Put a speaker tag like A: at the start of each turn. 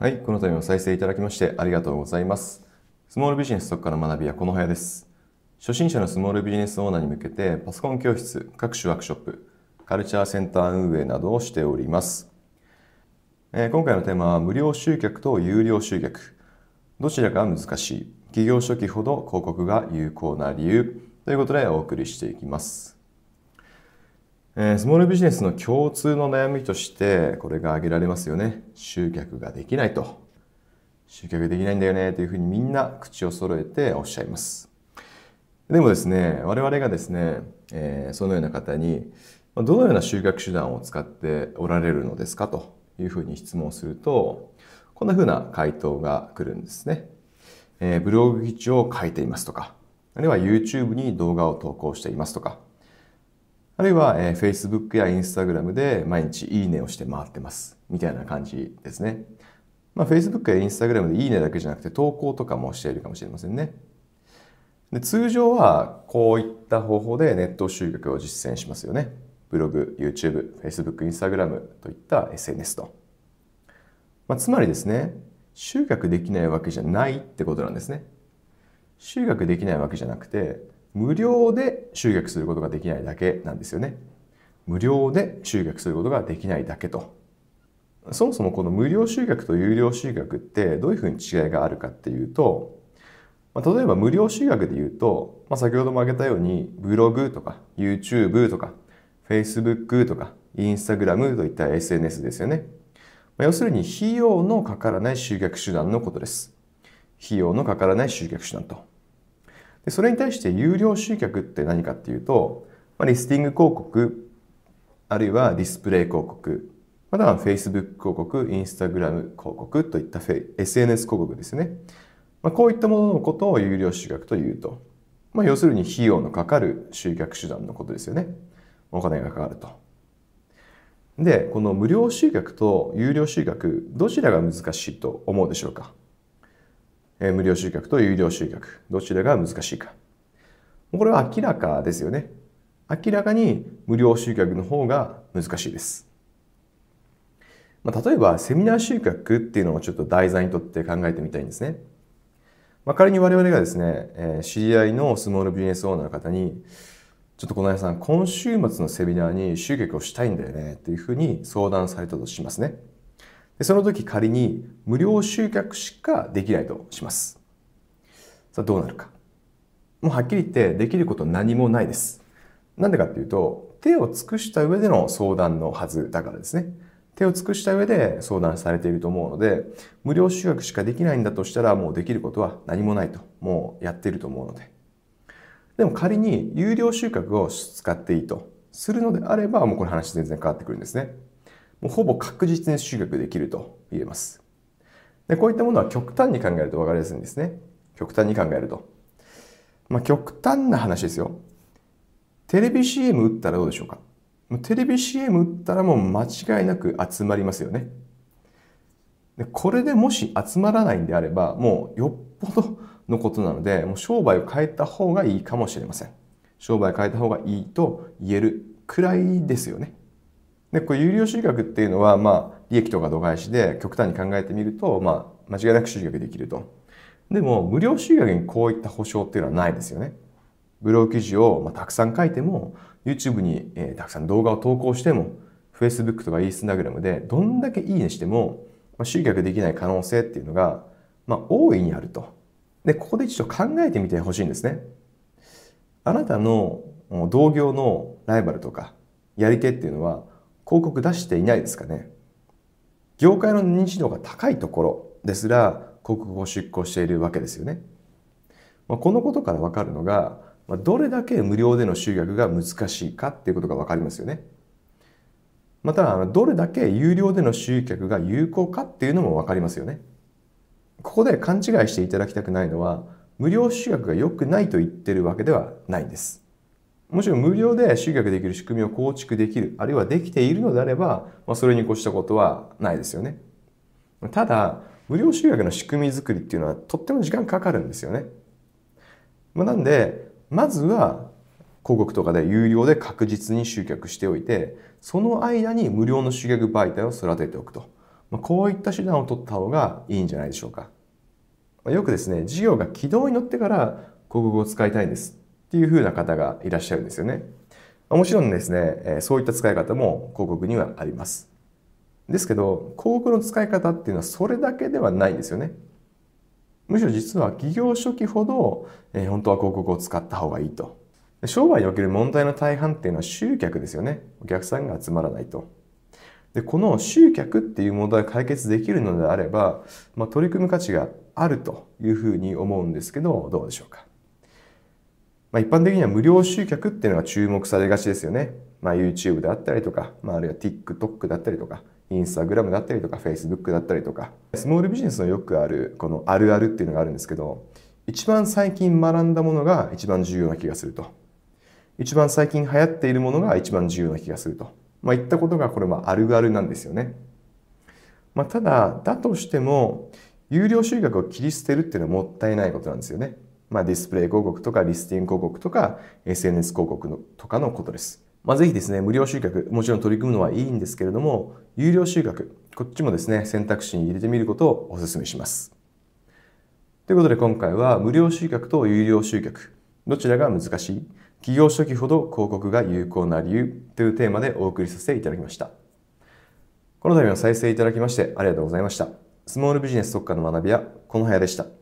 A: はい、この度も再生いただきましてありがとうございます。スモールビジネス特化の学びはこの部屋です。初心者のスモールビジネスオーナーに向けてパソコン教室、各種ワークショップ、カルチャーセンター運営などをしております。えー、今回のテーマは無料集客と有料集客。どちらが難しい？企業初期ほど広告が有効な理由ということでお送りしていきます。えー、スモールビジネスの共通の悩みとしてこれが挙げられますよね。集客ができないと。集客できないんだよねというふうにみんな口を揃えておっしゃいます。でもですね、我々がですね、えー、そのような方にどのような集客手段を使っておられるのですか？というふうに質問すると、こんなふうな回答が来るんですね。えー、ブログ記事を書いていますとか、あるいは YouTube に動画を投稿していますとか、あるいは、えー、Facebook や Instagram で毎日いいねをして回ってます。みたいな感じですね。まあ、Facebook や Instagram でいいねだけじゃなくて投稿とかもしているかもしれませんね。で通常はこういった方法でネット集客を実践しますよね。ブログ、YouTube、Facebook、Instagram といった SNS と。まあ、つまりですね、集客できないわけじゃないってことなんですね。集客できないわけじゃなくて、無料で集客することができないだけなんですよね。無料で集客することができないだけと。そもそもこの無料集客と有料集客ってどういうふうに違いがあるかっていうと、まあ、例えば無料集客で言うと、まあ、先ほども挙げたようにブログとか YouTube とか Facebook とか Instagram といった SNS ですよね。まあ、要するに費用のかからない集客手段のことです。費用のかからない集客手段と。でそれに対して有料集客って何かっていうと、まあ、リスティング広告、あるいはディスプレイ広告、または Facebook 広告、Instagram 広告といった SNS 広告ですね。まあ、こういったもののことを有料集客というと、まあ、要するに費用のかかる集客手段のことですよね。お金がかかると。で、この無料集客と有料集客、どちらが難しいと思うでしょうか？え無料集客と有料集客、どちらが難しいか。これは明らかですよね。明らかに無料集客の方が難しいです。まあ、例えば、セミナー集客っていうのをちょっと題材にとって考えてみたいんですね。まあ、仮に我々がですね、え、知り合いのスモールビジネスオーナーの方に、ちょっとこの間さん、今週末のセミナーに集客をしたいんだよね、っていうふうに相談されたとしますね。その時仮に無料集客しかできないとします。さあどうなるか。もうはっきり言ってできること何もないです。なんでかっていうと、手を尽くした上での相談のはずだからですね。手を尽くした上で相談されていると思うので、無料集客しかできないんだとしたらもうできることは何もないと、もうやっていると思うので。でも仮に有料集客を使っていいとするのであれば、もうこれ話全然変わってくるんですね。もうほぼ確実に集客できると言えます。でこういったものは極端に考えると分かりやすいんですね。極端に考えると。まあ、極端な話ですよ。テレビ CM 打ったらどうでしょうか？テレビ CM 打ったらもう間違いなく集まりますよね。でこれでもし集まらないんであれば、もうよっぽどのことなので、もう商売を変えた方がいいかもしれません。商売を変えた方がいいと言えるくらいですよね。で、これ有料集客っていうのは、まあ、利益とか度外視で極端に考えてみると、まあ、間違いなく集客できると。でも、無料集客にこういった保証っていうのはないですよね。ブログ記事を、まあ、たくさん書いても、YouTube に、えー、たくさん動画を投稿しても、Facebook とか Instagram でどんだけいいねしても、まあ、集客できない可能性っていうのが、まあ、大いにあると。で、ここで一度考えてみてほしいんですね。あなたの同業のライバルとか、やり手っていうのは、広告出していないですかね業界の認知度が高いところですら広告を出稿しているわけですよね。まあ、このことからわかるのが、まあ、どれだけ無料での集客が難しいかっていうことがわかりますよね。また、どれだけ有料での集客が有効かっていうのもわかりますよね。ここで勘違いしていただきたくないのは、無料集客が良くないと言ってるわけではないんです。もちろん無料で集客できる仕組みを構築できる、あるいはできているのであれば、まあ、それに越したことはないですよね。ただ、無料集客の仕組み作りっていうのはとっても時間かかるんですよね。まあ、なんで、まずは広告とかで有料で確実に集客しておいて、その間に無料の集客媒体を育てておくと。まあ、こういった手段を取った方がいいんじゃないでしょうか。まあ、よくですね、事業が軌道に乗ってから広告を使いたいんですっていう風な方がいらっしゃるんですよね。もちろんですね、そういった使い方も広告にはあります。ですけど、広告の使い方っていうのはそれだけではないんですよね。むしろ実は企業初期ほど、え、本当は広告を使った方がいいと。商売における問題の大半っていうのは集客ですよね。お客さんが集まらないと。で、この集客っていう問題を解決できるのであれば、まあ、取り組む価値があるというふうに思うんですけど、どうでしょうか？まあ、一般的には無料集客っていうのが注目されがちですよね。まあ、YouTube であったりとか、まあ、あるいは TikTok だったりとか、インスタグラムだったりとか、Facebook だったりとか、スモールビジネスのよくある、このあるあるっていうのがあるんですけど、一番最近学んだものが一番重要な気がすると。一番最近流行っているものが一番重要な気がすると。まあ、いったことがこれはあるあるなんですよね。まあ、ただ、だとしても、有料集客を切り捨てるっていうのはもったいないことなんですよね。まあ、ディスプレイ広告とかリスティング広告とか SNS 広告のとかのことです。まあ、ぜひですね、無料集客、もちろん取り組むのはいいんですけれども、有料集客、こっちもですね、選択肢に入れてみることをお勧めします。ということで今回は無料集客と有料集客、どちらが難しい企業初期ほど広告が有効な理由というテーマでお送りさせていただきました。この度は再生いただきましてありがとうございました。スモールビジネス特化の学びはこの部屋でした。